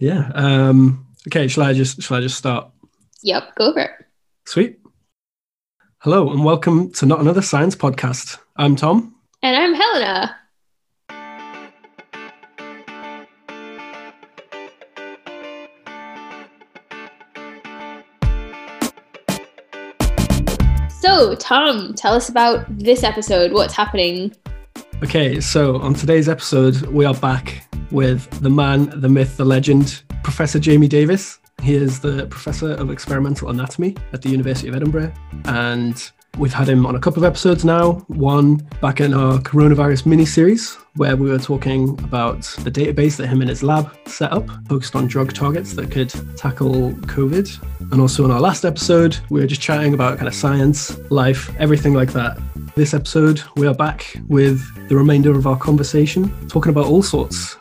Yeah. Um, okay. Shall I just shall I just start? Yep, go for it. Sweet. Hello and welcome to Not Another Science Podcast. I'm Tom. And I'm Helena. So, Tom, tell us about this episode. What's happening? Okay, so on today's episode, we are back with the man, the myth, the legend, Professor Jamie Davies. He is the Professor of Experimental Anatomy at the University of Edinburgh, and we've had him on a couple of episodes now. One back in our coronavirus mini series, where we were talking about the database that him and his lab set up, focused on drug targets that could tackle COVID. And also in our last episode, we were just chatting about kind of science, life, everything like that. This episode, we are back with the remainder of our conversation, talking about all sorts.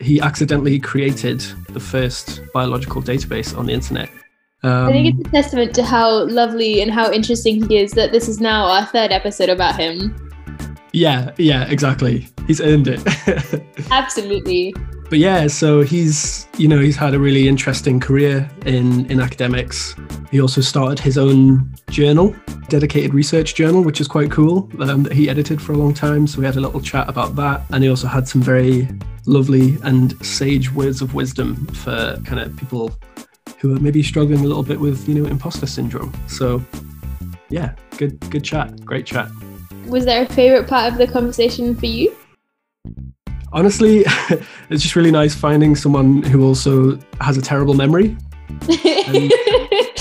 He accidentally created the first biological database on the internet. Um, I think it's a testament to how lovely and how interesting he is that this is now our third episode about him. yeah, yeah, exactly. He's earned it. Absolutely. But yeah, so he's you know he's had a really interesting career in in academics. He also started his own journal, dedicated research journal, which is quite cool um, that he edited for a long time. So we had a little chat about that, and he also had some very lovely and sage words of wisdom for kind of people who are maybe struggling a little bit with you know imposter syndrome. So yeah, good good chat, great chat. Was there a favorite part of the conversation for you? Honestly, it's just really nice finding someone who also has a terrible memory. And,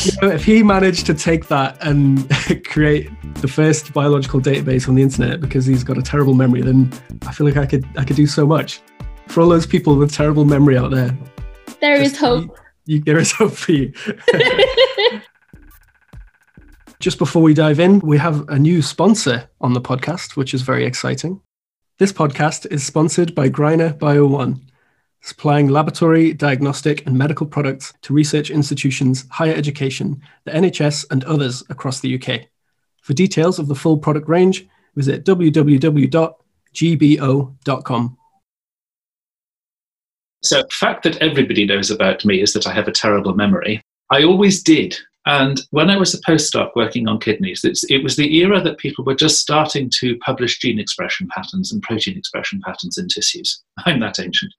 you know, if he managed to take that and create the first biological database on the internet because he's got a terrible memory, then I feel like I could I could do so much. For all those people with terrible memory out there, there is hope. You, there is hope for you. Just before we dive in, we have a new sponsor on the podcast, which is very exciting. This podcast is sponsored by Greiner Bio One, supplying laboratory, diagnostic, and medical products to research institutions, higher education, the NHS, and others across the UK. For details of the full product range, visit www.gbo.com. So, the fact that everybody knows about me is that I have a terrible memory. I always did. And when I was a postdoc working on kidneys, it was the era that people were just starting to publish gene expression patterns and protein expression patterns in tissues. I'm that ancient.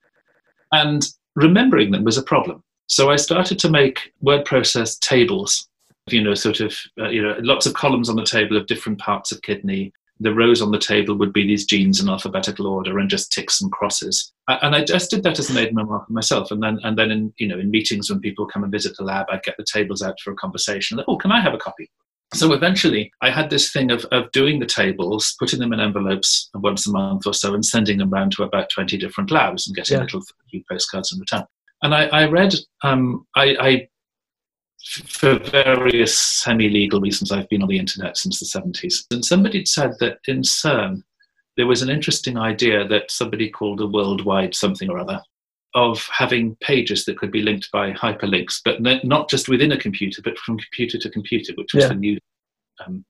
And remembering them was a problem. So I started to make word processed tables, you know, sort of, uh, you know, lots of columns on the table of different parts of kidney, the rows on the table would be these genes in alphabetical order and just ticks and crosses. And I just did that as an aid memoir for myself. And then, and then in, you know, in meetings when people come and visit the lab, I'd get the tables out for a conversation. Oh, can I have a copy? So eventually, I had this thing of, of doing the tables, putting them in envelopes once a month or so, and sending them around to about 20 different labs and getting Yeah. little few postcards in return. And I, I read, um, I, I for various semi-legal reasons, I've been on the internet since the 70s. And somebody said that in CERN, there was an interesting idea that somebody called a worldwide something or other of having pages that could be linked by hyperlinks, but not just within a computer, but from computer to computer, which was Yeah. the new um,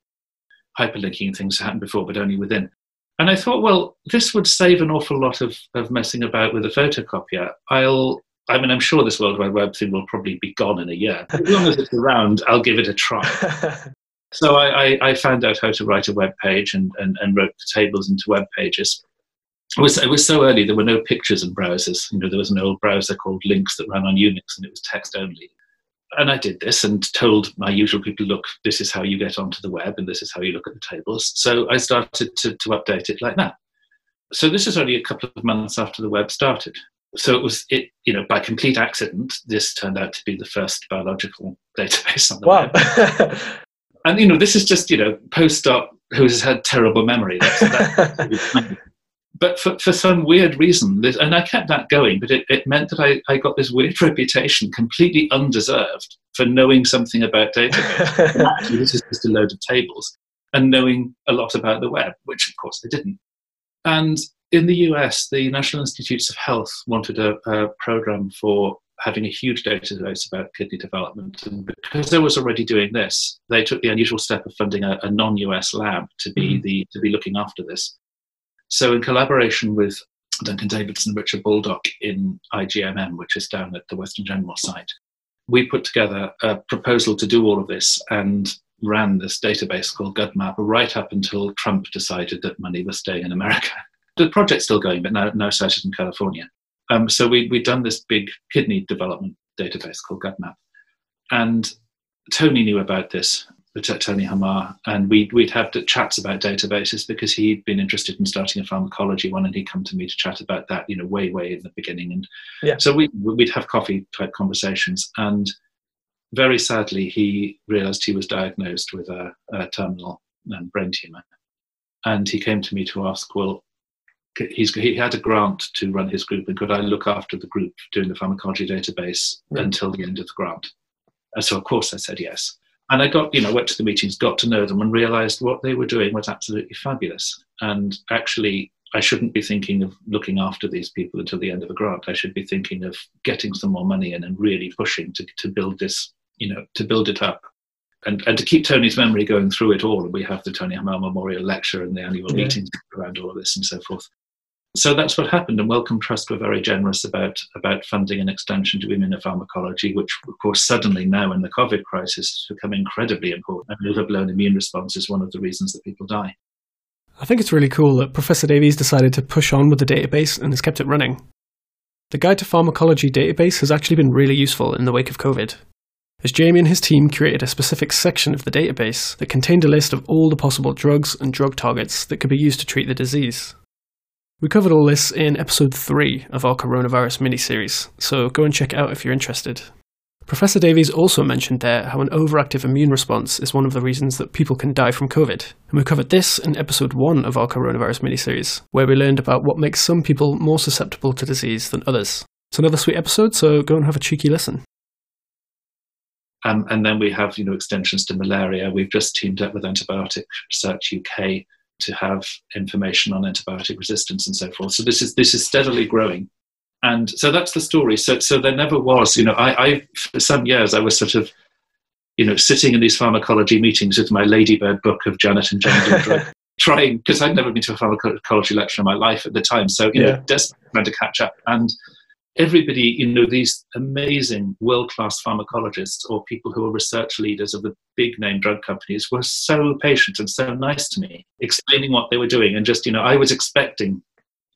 hyperlinking things that happened before, but only within. And I thought, well, this would save an awful lot of, of messing about with a photocopier. I'll, I mean, I'm sure this World Wide Web thing will probably be gone in a year. As long as it's around, I'll give it a try. So I, I, I found out how to write a web page and, and, and wrote the tables into web pages. It was, it was so early, there were no pictures in browsers. You know, there was an old browser called Lynx that ran on Unix and it was text only. And I did this and told my usual people, look, this is how you get onto the web and this is how you look at the tables. So I started to, to update it like that. So this is only a couple of months after the web started. So it was, it you know, by complete accident, this turned out to be the first biological database on the Wow. web and you know this is just you know postdoc who has had terrible memory. But for, for some weird reason this, and i kept that going but it, it meant that I, I got this weird reputation completely undeserved for knowing something about actually this is just a load of tables and knowing a lot about the web which of course I didn't. And in the us the national institutes of health wanted a, a program for having a huge database about kidney development. And because I was already doing this, they took the unusual step of funding a, a non-US lab to be Mhm. the to be looking after this. So, in collaboration with Duncan Davidson and Richard Baldock in IGMM, which is down at the Western General site. We put together a proposal to do all of this and ran this database called GUDMAP right up until Trump decided that money was staying in America. The project's still going, but now, now sited in California. Um, so we, we'd done this big kidney development database called GUDMAP. And Tony knew about this, Tony Harmar, and we'd, we'd have chats about databases because he'd been interested in starting a pharmacology one and he'd come to me to chat about that, you know, way, way in the beginning. And yeah. so we, we'd have coffee type conversations. And very sadly, he realized he was diagnosed with a, a terminal brain tumor. And he came to me to ask, well, he's, he had a grant to run his group, and could I look after the group doing the pharmacology database right. until the end of the grant? And so, of course, I said yes. And I got, you know, went to the meetings, got to know them, and realized what they were doing was absolutely fabulous. And actually, I shouldn't be thinking of looking after these people until the end of a grant. I should be thinking of getting some more money in and really pushing to, to build this, you know, to build it up and, and to keep Tony's memory going through it all. We have the Tony Harmar Memorial Lecture and the annual yeah. meetings around all of this and so forth. So that's what happened, and Wellcome Trust were very generous about, about funding an extension to women in immunopharmacology, which, of course, suddenly now in the COVID crisis has become incredibly important. An overblown immune response is one of the reasons that people die. I think it's really cool that Professor Davies decided to push on with the database and has kept it running. The Guide to Pharmacology database has actually been really useful in the wake of COVID, as Jamie and his team created a specific section of the database that contained a list of all the possible drugs and drug targets that could be used to treat the disease. We covered all this in episode 3 of our coronavirus mini-series, so go and check it out if you're interested. Professor Davies also mentioned there how an overactive immune response is one of the reasons that people can die from COVID. And we covered this in episode 1 of our coronavirus mini-series, where we learned about what makes some people more susceptible to disease than others. It's another sweet episode, so go and have a cheeky listen. Um, and then we have, you know, extensions to malaria. We've just teamed up with Antibiotic Research UK to have information on antibiotic resistance and so forth. So this is this is steadily growing, and so that's the story. So so there never was, you know, I, I for some years I was sort of, you know, sitting in these pharmacology meetings with my Ladybird book of Janet and Jane trying because I'd never been to a pharmacology lecture in my life at the time. So you yeah. know, desperately trying to catch up and everybody, you know, these amazing world class pharmacologists or people who are research leaders of the big name drug companies were so patient and so nice to me, explaining what they were doing. And just, you know, I was expecting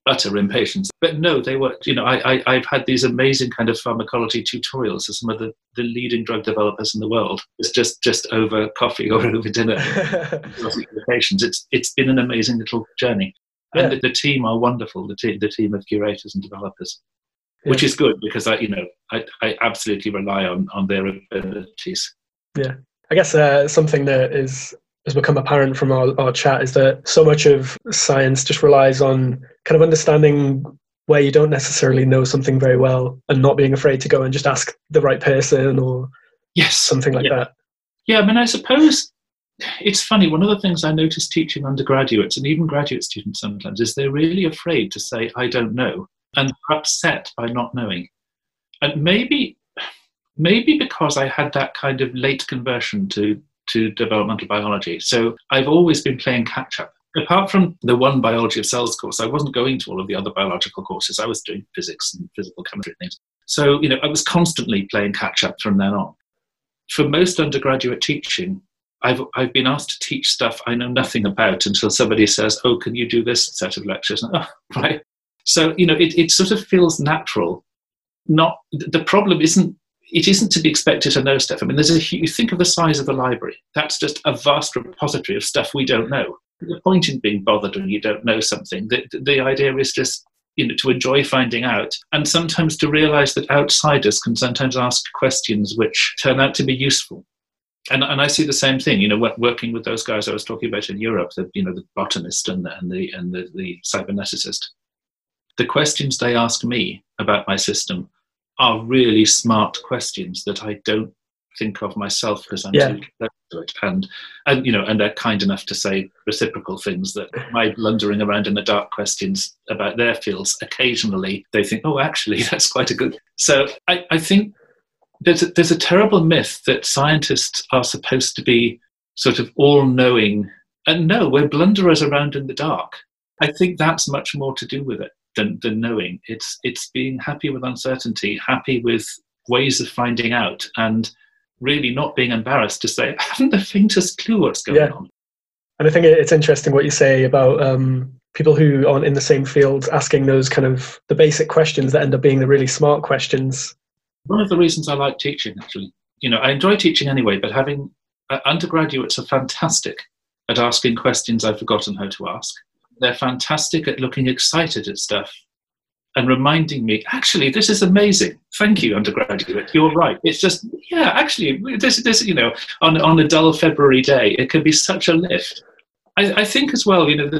utter impatience. But no, they were, you know, I, I, have had these amazing kind of pharmacology tutorials of some of the, the leading drug developers in the world. It's just, just over coffee or over dinner. It's, it's been an amazing little journey. And yeah. the, the, team are wonderful, the, te- the team of curators and developers yeah. which is good because I, you know, I, I absolutely rely on on their abilities. Yeah, I guess uh, something that is has become apparent from our, our chat is that so much of science just relies on kind of understanding where you don't necessarily know something very well and not being afraid to go and just ask the right person or yes something like yeah. that yeah i mean i suppose it's funny one of the things i notice teaching undergraduates and even graduate students sometimes is they're really afraid to say i don't know and upset by not knowing. And maybe, maybe because I had that kind of late conversion to, to developmental biology. So I've always been playing catch up. Apart from the one biology of cells course, I wasn't going to all of the other biological courses. I was doing physics and physical chemistry things. So, you know, I was constantly playing catch up from then on. For most undergraduate teaching, I've, I've been asked to teach stuff I know nothing about until somebody says, Oh, can you do this set of lectures? And, oh, right. So, you know, it, it sort of feels natural. Not the problem isn't it isn't to be expected to know stuff. I mean, there's a you think of the size of the library. That's just a vast repository of stuff we don't know. The point in being bothered when you don't know something. The, the idea is just you know to enjoy finding out, and sometimes to realise that outsiders can sometimes ask questions which turn out to be useful. And, and I see the same thing, you know, working with those guys I was talking about in Europe, the you know the botanist and the and the and the, the cyberneticist the questions they ask me about my system are really smart questions that I don't think of myself because I'm yeah. too close to it. And and you know, and they're kind enough to say reciprocal things that my blundering around in the dark questions about their fields, occasionally they think, oh, actually, that's quite a good. So I, I think there's a, there's a terrible myth that scientists are supposed to be sort of all knowing. And no, we're blunderers around in the dark. I think that's much more to do with it than, than knowing. It's, it's being happy with uncertainty, happy with ways of finding out, and really not being embarrassed to say, I haven't the faintest clue what's going yeah. on. And I think it's interesting what you say about um, people who aren't in the same field asking those kind of the basic questions that end up being the really smart questions. One of the reasons I like teaching, actually, you know, I enjoy teaching anyway, but having uh, undergraduates are fantastic at asking questions I've forgotten how to ask. They're fantastic at looking excited at stuff and reminding me, actually, this is amazing. Thank you, undergraduate. You're right. It's just, yeah, actually, this, this, you know, on, on a dull February day, it can be such a lift. I, I think as well, you know,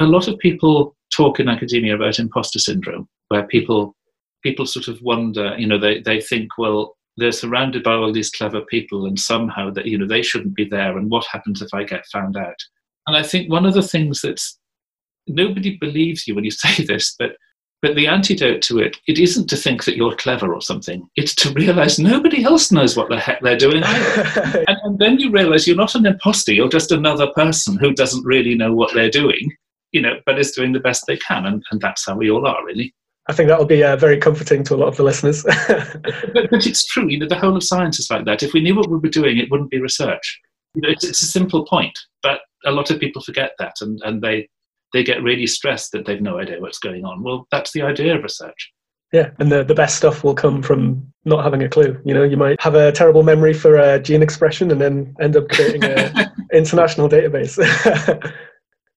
a lot of people talk in academia about imposter syndrome, where people people sort of wonder, you know, they, they think, well, they're surrounded by all these clever people and somehow that, you know, they shouldn't be there and what happens if I get found out? And I think one of the things that's nobody believes you when you say this, but but the antidote to it, it isn't to think that you're clever or something. It's to realize nobody else knows what the heck they're doing and, and, then you realize you're not an imposter, you're just another person who doesn't really know what they're doing, you know, but is doing the best they can. And, and that's how we all are, really. I think that will be uh, very comforting to a lot of the listeners. but, but, it's true, you know, the whole of science is like that. If we knew what we were doing, it wouldn't be research. You know, it's, it's a simple point, but a lot of people forget that and, and they, they get really stressed that they've no idea what's going on. Well, that's the idea of research. Yeah, and the, the best stuff will come from not having a clue. You know, you might have a terrible memory for a gene expression and then end up creating an international database.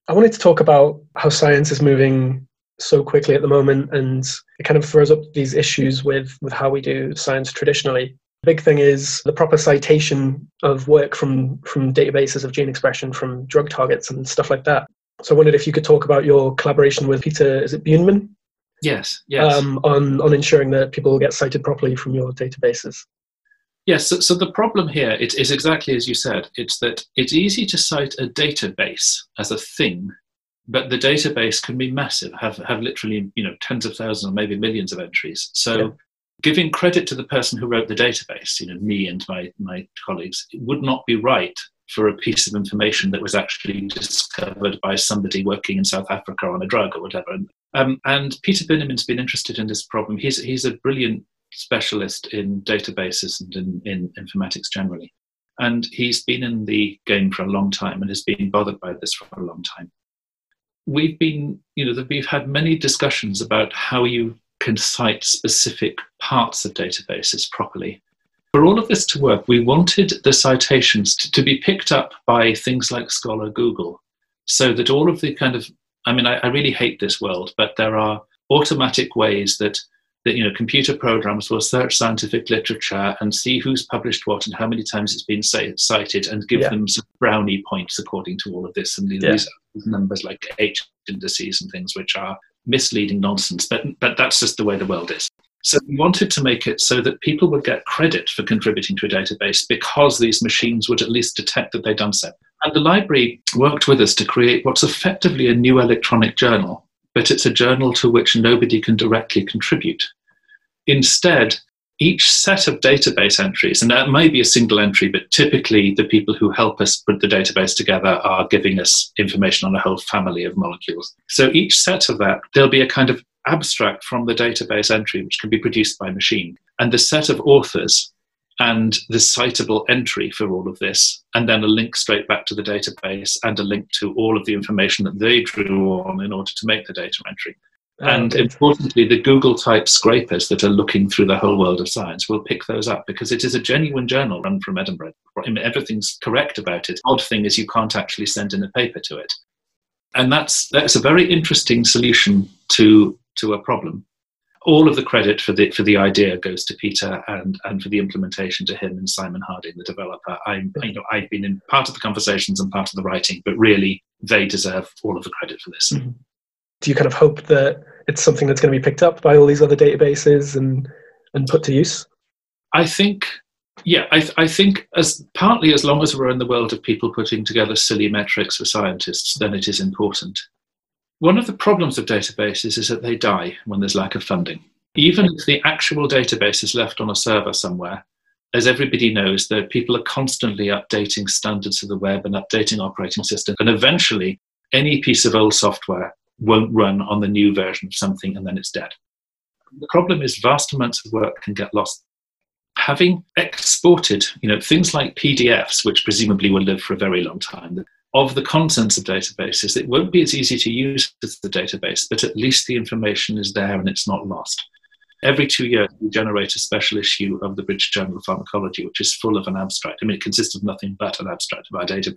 I wanted to talk about how science is moving so quickly at the moment and it kind of throws up these issues with, with how we do science traditionally. The big thing is the proper citation of work from, from databases of gene expression from drug targets and stuff like that. So I wondered if you could talk about your collaboration with Peter, is it Buneman? Yes, yes. Um, on, on ensuring that people get cited properly from your databases. Yes, so, so the problem here it is exactly as you said. It's that it's easy to cite a database as a thing, but the database can be massive, have, have literally you know tens of thousands or maybe millions of entries. So yeah. giving credit to the person who wrote the database, you know, me and my, my colleagues, it would not be right for a piece of information that was actually discovered by somebody working in South Africa on a drug or whatever. Um, and Peter Buneman's been interested in this problem. He's, he's a brilliant specialist in databases and in, in informatics generally. And he's been in the game for a long time and has been bothered by this for a long time. We've been, you know, we've had many discussions about how you can cite specific parts of databases properly for all of this to work, we wanted the citations to, to, be picked up by things like Scholar Google, so that all of the kind of, I mean, I, I really hate this world, but there are automatic ways that that you know computer programs will search scientific literature and see who's published what and how many times it's been say, cited and give yeah. them some brownie points according to all of this and yeah. these numbers like H indices and things which are misleading nonsense but but that's just the way the world is so we wanted to make it so that people would get credit for contributing to a database because these machines would at least detect that they'd done so. And the library worked with us to create what's effectively a new electronic journal, but it's a journal to which nobody can directly contribute. Instead, each set of database entries, and that may be a single entry, but typically the people who help us put the database together are giving us information on a whole family of molecules. So each set of that, there'll be a kind of abstract from the database entry, which can be produced by machine, and the set of authors and the citable entry for all of this, and then a link straight back to the database and a link to all of the information that they drew on in order to make the data entry. Oh, and importantly, the Google type scrapers that are looking through the whole world of science will pick those up because it is a genuine journal run from Edinburgh. Everything's correct about it. Odd thing is you can't actually send in a paper to it. And that's, that's a very interesting solution to to a problem. All of the credit for the for the idea goes to Peter and and for the implementation to him and Simon Harding, the developer. I'm you know I've been in part of the conversations and part of the writing, but really they deserve all of the credit for this. Mm-hmm. Do you kind of hope that it's something that's going to be picked up by all these other databases and and put to use? I think yeah, I, th- I, think as partly as long as we're in the world of people putting together silly metrics for scientists, then it is important. One of the problems of databases is that they die when there's lack of funding. Even if the actual database is left on a server somewhere, as everybody knows, that people are constantly updating standards of the web and updating operating systems. And eventually, any piece of old software won't run on the new version of something and then it's dead. The problem is vast amounts of work can get lost. Having exported, you know, things like PDFs, which presumably will live for a very long time, of the contents of databases, it won't be as easy to use as the database, but at least the information is there and it's not lost. Every two years, we generate a special issue of the British Journal of Pharmacology, which is full of an abstract. I mean, it consists of nothing but an abstract of our database.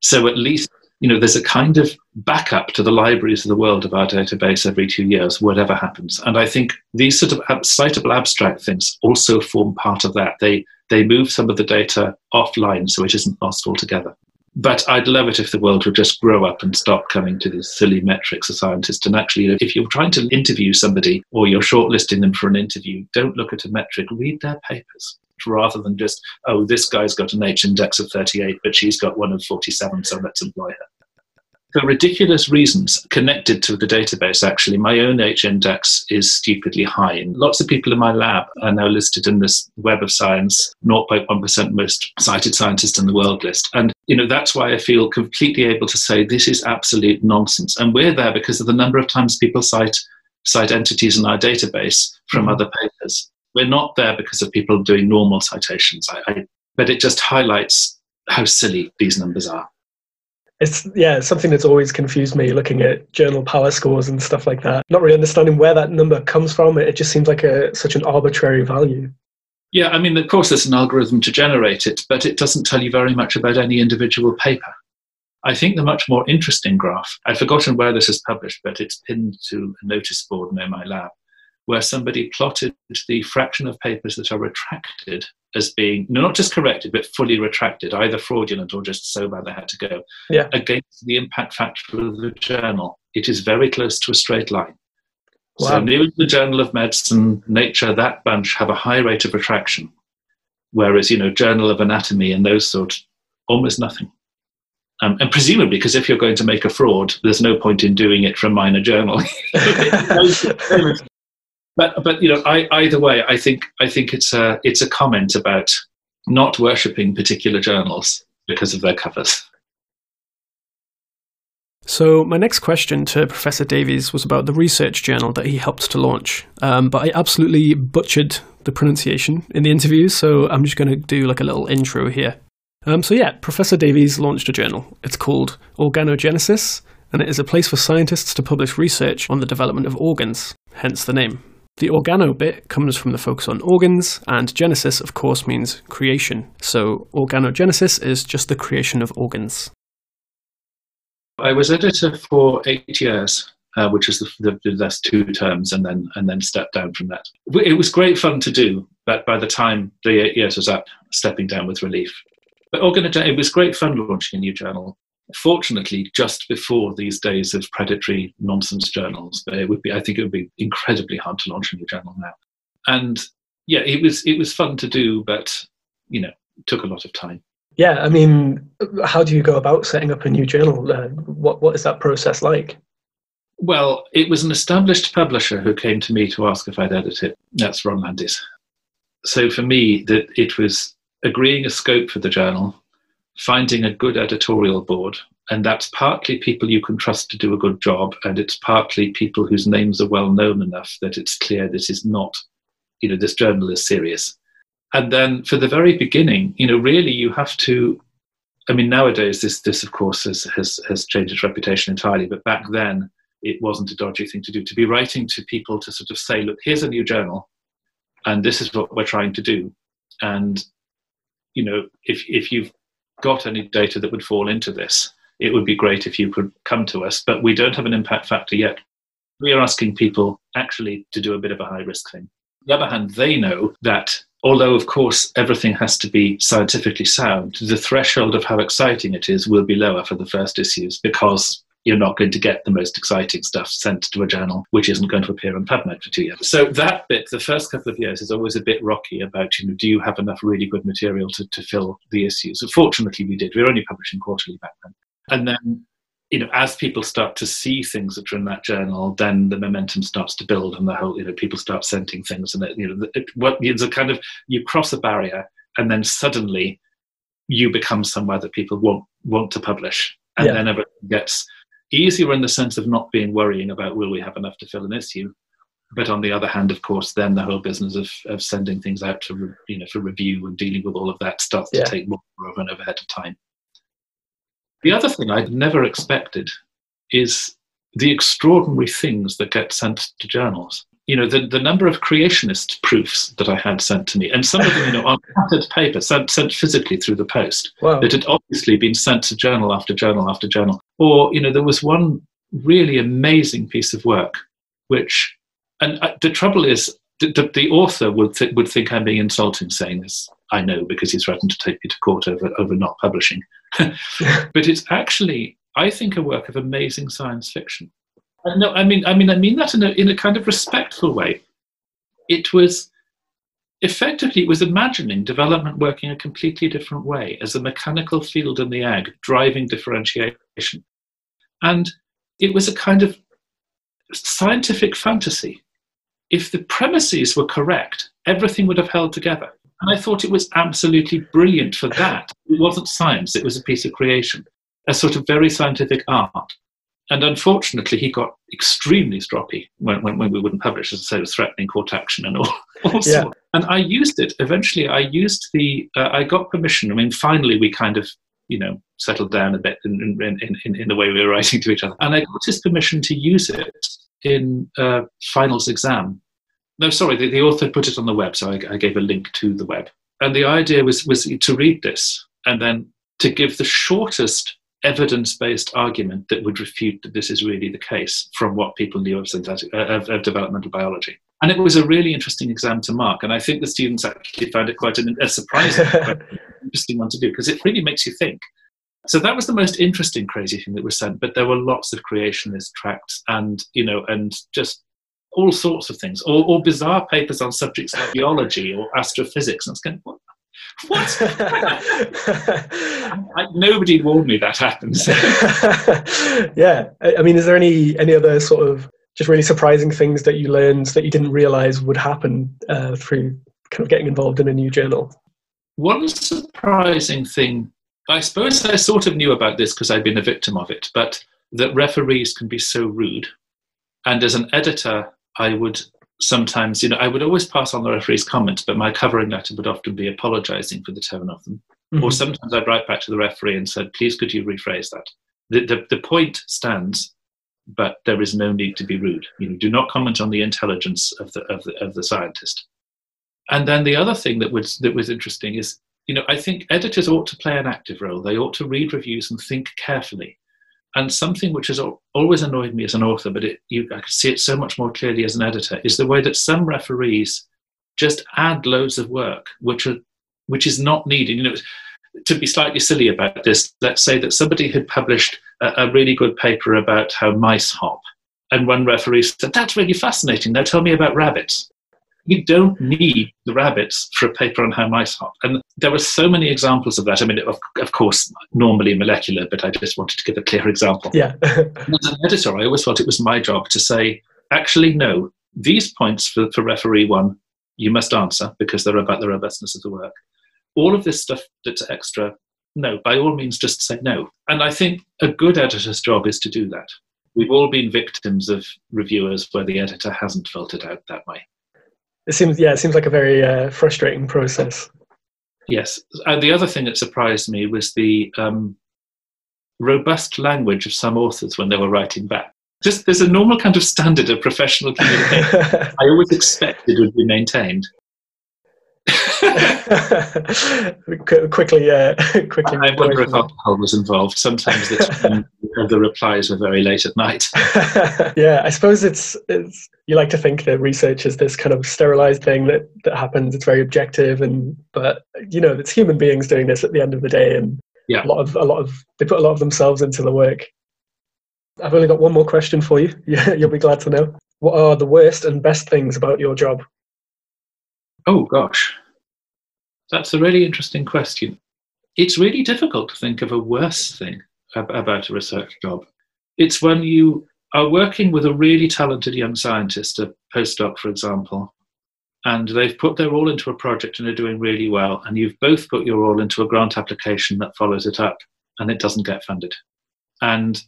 So at least you know, there's a kind of backup to the libraries of the world of our database every two years, whatever happens. And I think these sort of citable abstract things also form part of that. They they move some of the data offline so it isn't lost altogether. But I'd love it if the world would just grow up and stop coming to these silly metrics of scientists. And actually, if you're trying to interview somebody or you're shortlisting them for an interview, don't look at a metric, read their papers rather than just, oh, this guy's got an H index of 38, but she's got one of 47, so let's employ her for ridiculous reasons connected to the database, actually, my own H index is stupidly high. And lots of people in my lab are now listed in this Web of Science 0.1% most cited scientist in the world list. And, you know, that's why I feel completely able to say this is absolute nonsense. And we're there because of the number of times people cite, cite entities in our database from mm-hmm. other papers. We're not there because of people doing normal citations. I, I, but it just highlights how silly these numbers are it's yeah something that's always confused me looking at journal power scores and stuff like that. Not really understanding where that number comes from. It just seems like a such an arbitrary value. Yeah i mean of course there's an algorithm to generate it but it doesn't tell you very much about any individual paper. I think the much more interesting graph i've forgotten where this is published but it's pinned to a notice board near my lab where somebody plotted the fraction of papers that are retracted as being not just corrected but fully retracted, either fraudulent or just so bad they had to go, yeah. against the impact factor of the journal. It is very close to a straight line. Wow. So New England Journal of Medicine, Nature, that bunch have a high rate of retraction, whereas you know Journal of Anatomy and those sort almost nothing. Um, and presumably, because if you're going to make a fraud, there's no point in doing it from a minor journal. but but you know, I, either way, I think I think it's a it's a comment about not worshipping particular journals because of their covers. So, my next question to Professor Davies was about the research journal that he helped to launch. Um, but I absolutely butchered the pronunciation in the interview, so I'm just going to do like a little intro here. Um, so, yeah, Professor Davies launched a journal. It's called Organogenesis, and it is a place for scientists to publish research on the development of organs, hence the name. The organo bit comes from the focus on organs, and genesis, of course, means creation. So organogenesis is just the creation of organs. I was editor for eight years, uh, which is the, the, the last two terms, and then and then stepped down from that. It was great fun to do, but by the time the eight years was up, stepping down with relief. But organogen- it was great fun launching a new journal fortunately just before these days of predatory nonsense journals. But it would be, I think, it would be incredibly hard to launch a new journal now. And yeah, it was it was fun to do, but you know, took a lot of time. Yeah, I mean, how do you go about setting up a new journal? Uh, what what is that process like? Well, it was an established publisher who came to me to ask if I'd edit it. That's Ron Landes. So for me, that it was agreeing a scope for the journal, finding a good editorial board. And that's partly people you can trust to do a good job, and it's partly people whose names are well known enough that it's clear this is not, you know, this journal is serious. And then for the very beginning, you know, really you have to. I mean, nowadays this this of course has has, has changed its reputation entirely, but back then it wasn't a dodgy thing to do. To be writing to people to sort of say, look, here's a new journal, and this is what we're trying to do, and you know, if if you've got any data that would fall into this, it would be great if you could come to us. But we don't have an impact factor yet. We are asking people actually to do a bit of a high risk thing. On the other hand, they know that although, of course, everything has to be scientifically sound, the threshold of how exciting it is will be lower for the first issues because you're not going to get the most exciting stuff sent to a journal which isn't going to appear on PubMed for two years. So that bit, the first couple of years, is always a bit rocky about, you know, do you have enough really good material to, to fill the issues? So fortunately, we did. We were only publishing quarterly back then. And then, you know, as people start to see things that are in that journal, then the momentum starts to build and the whole, you know, people start sending things and, it, you know, it, what, it's a kind of, you cross a barrier and then suddenly you become somewhere that people want, want to publish. And yeah. then everything gets easier in the sense of not being worrying about will we have enough to fill an issue. But on the other hand, of course, then the whole business of, of sending things out to you know for review and dealing with all of that starts Yeah. to take more of an overhead of time. The other thing I'd never expected is the extraordinary things that get sent to journals. You know, the, the number of creationist proofs that I had sent to me, and some of them, you know, on printed paper, sent, sent physically through the post Wow. that had obviously been sent to journal after journal after journal. Or, you know, there was one really amazing piece of work, which, and uh, the trouble is, the, the, the author would, th- would think I'm being insulting saying this. I know because he's threatened to take me to court over, over not publishing. but it's actually, I think, a work of amazing science fiction. No, I mean, I mean, I mean that in a, in a kind of respectful way. It was effectively it was imagining development working a completely different way as a mechanical field in the ag driving differentiation. And it was a kind of scientific fantasy. If the premises were correct everything would have held together. And i thought it was absolutely brilliant for that. It wasn't science it was a piece of creation a sort of very scientific art and unfortunately, he got extremely stroppy when, when, when we wouldn't publish, as I said, was threatening court action and all, all Yeah. And I used it. Eventually, I used the, uh, I got permission. I mean, finally, we kind of, you know, settled down a bit in, in, in, in, in the way we were writing to each other. And I got his permission to use it in uh, finals exam. No, sorry, the, the author put it on the web, so I, I gave a link to the web. And the idea was, was to read this and then to give the shortest evidence based argument that would refute that this is really the case from what people knew of, synthetic, uh, of, of developmental biology. And it was a really interesting exam to mark. And I think the students actually found it quite an, a surprising, interesting one to do because it really makes you think. So that was the most interesting, crazy thing that was sent. But there were lots of creationist tracts and, you know, and just all sorts of things, or, or bizarre papers on subjects like biology or astrophysics. And it's going, what? What? I, nobody warned me that happens. yeah. I I mean, is there any any other sort of just really surprising things that you learned that you didn't realize would happen uh, through kind of getting involved in a new journal? One surprising thing, I suppose I sort of knew about this because I'd been a victim of it, but that referees can be so rude. And as an editor, I would sometimes, you know, I would always pass on the referee's comments, but my covering letter would often be apologizing for the tone of them. Or Mhm. sometimes I'd write back to the referee and said, please could you rephrase that? The, the, the point stands, but there is no need to be rude. You know, do not comment on the intelligence of the, of the, of the scientist. And then the other thing that was, that was interesting is, you know, I think editors ought to play an active role. They ought to read reviews and think carefully. And something which has always annoyed me as an author, but it, you, I could see it so much more clearly as an editor, is the way that some referees just add loads of work, which are which is not needed. You know, to be slightly silly about this, let's say that somebody had published a, a really good paper about how mice hop, and one referee said, "That's really fascinating. Now tell me about rabbits." You don't need the rabbits for a paper on how mice hop. And there were so many examples of that. I mean, of, of course, normally molecular, but I just wanted to give a clear example. Yeah. As an editor, I always felt it was my job to say, actually, no, these points for, for referee one, you must answer because they're about the robustness of the work. All of this stuff that's extra, no, by all means, just say no. And I think a good editor's job is to do that. We've all been victims of reviewers where the editor hasn't filtered out that way. It seems yeah, it seems like a very uh, frustrating process. Yes. And the other thing that surprised me was the um, robust language of some authors when they were writing back. Just there's a normal kind of standard of professional communication I always expected would be maintained. Qu- quickly, uh, quickly. I wonder if alcohol was involved. Sometimes the, of the replies were very late at night. yeah, I suppose it's, it's. You like to think that research is this kind of sterilized thing that that happens. It's very objective, and but you know, it's human beings doing this at the end of the day, and Yeah. a lot of a lot of they put a lot of themselves into the work. I've only got one more question for you. Yeah, you'll be glad to know. What are the worst and best things about your job? Oh gosh, that's a really interesting question. It's really difficult to think of a worse thing about a research job. It's when you are working with a really talented young scientist, a postdoc, for example, and they've put their all into a project and are doing really well, and you've both put your all into a grant application that follows it up, and it doesn't get funded. And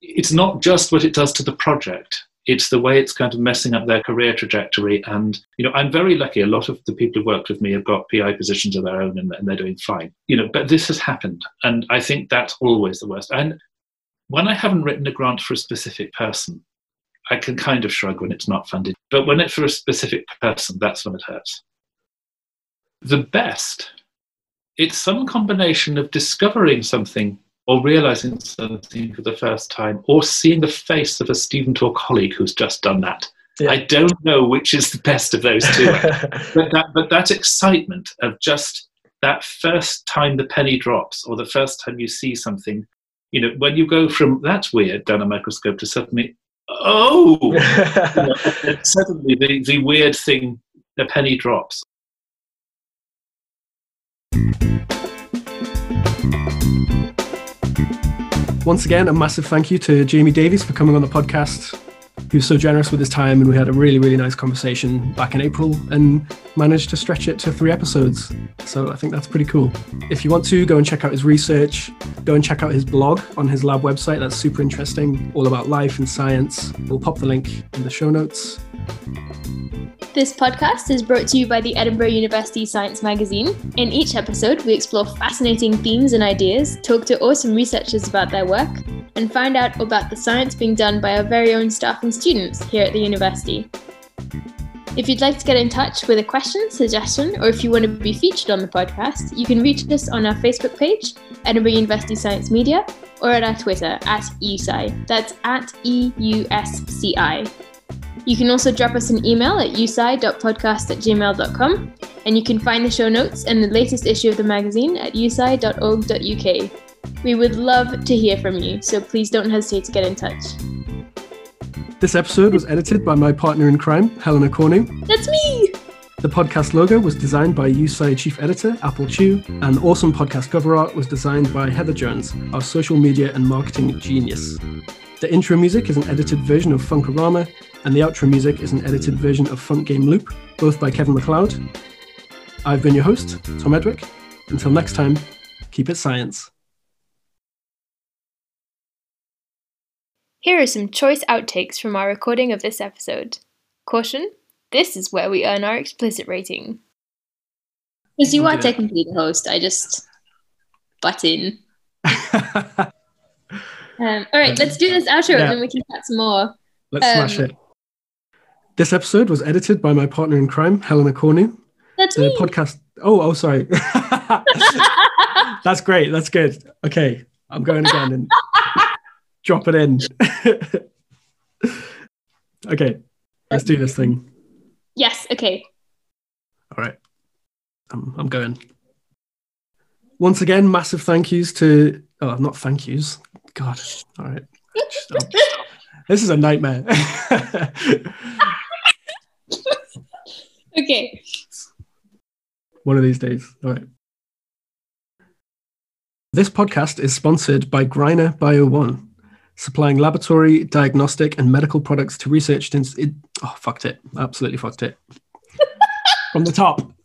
it's not just what it does to the project it's the way it's kind of messing up their career trajectory. And you know i'm very lucky. A lot of the people who've worked with me have got pi positions of their own and, and they're doing fine. You know but this has happened. And i think that's always the worst. And when i haven't written a grant for a specific person i can kind of shrug when it's not funded. But when it's for a specific person that's when it hurts. The best it's some combination of discovering something or realizing something for the first time, or seeing the face of a student or colleague who's just done that. Yeah. I don't know which is the best of those two. but, that, but that excitement of just that first time the penny drops, or the first time you see something, you know, when you go from that's weird down a microscope to suddenly, oh, you know, suddenly the, the weird thing, the penny drops. Once again, a massive thank you to Jamie Davies for coming on the podcast. He was so generous with his time, and we had a really, really nice conversation back in April and managed to stretch it to three episodes. So I think that's pretty cool. If you want to, go and check out his research, go and check out his blog on his lab website. That's super interesting, all about life and science. We'll pop the link in the show notes. This podcast is brought to you by the Edinburgh University Science Magazine. In each episode, we explore fascinating themes and ideas, talk to awesome researchers about their work, and find out about the science being done by our very own staff and students here at the university. If you'd like to get in touch with a question, suggestion, or if you want to be featured on the podcast, you can reach us on our Facebook page, Edinburgh University Science Media, or at our Twitter, at EUSCI. That's at E U S C I. You can also drop us an email at eusci.podcast at gmail.com, and you can find the show notes and the latest issue of the magazine at eusci.org.uk. We would love to hear from you, so please don't hesitate to get in touch. This episode was edited by my partner in crime, Helena Corning. That's me! The podcast logo was designed by EUSci chief editor, Apple Chew, and the awesome podcast cover art was designed by Heather Jones, our social media and marketing genius. The intro music is an edited version of Funkorama, and the outro music is an edited version of Funk Game Loop, both by Kevin MacLeod. I've been your host, Tom Edwick. Until next time, keep it science. Here are some choice outtakes from our recording of this episode. Caution, this is where we earn our explicit rating. Because you are technically the host, I just butt in. um, all right, let's do this outro yeah. and then we can chat some more. Let's um, smash it. This episode was edited by my partner in crime, Helena Cornu. That's the me. podcast. Oh, oh, sorry. That's great. That's good. Okay, I'm going again and drop it in. okay, let's do this thing. Yes. Okay. All right. I'm, I'm going. Once again, massive thank yous to. Oh, not thank yous. God. All right. This is a nightmare. Okay. One of these days. All right. This podcast is sponsored by Greiner Bio One, supplying laboratory, diagnostic, and medical products to research. Ins- it, oh, fucked it. Absolutely fucked it. From the top.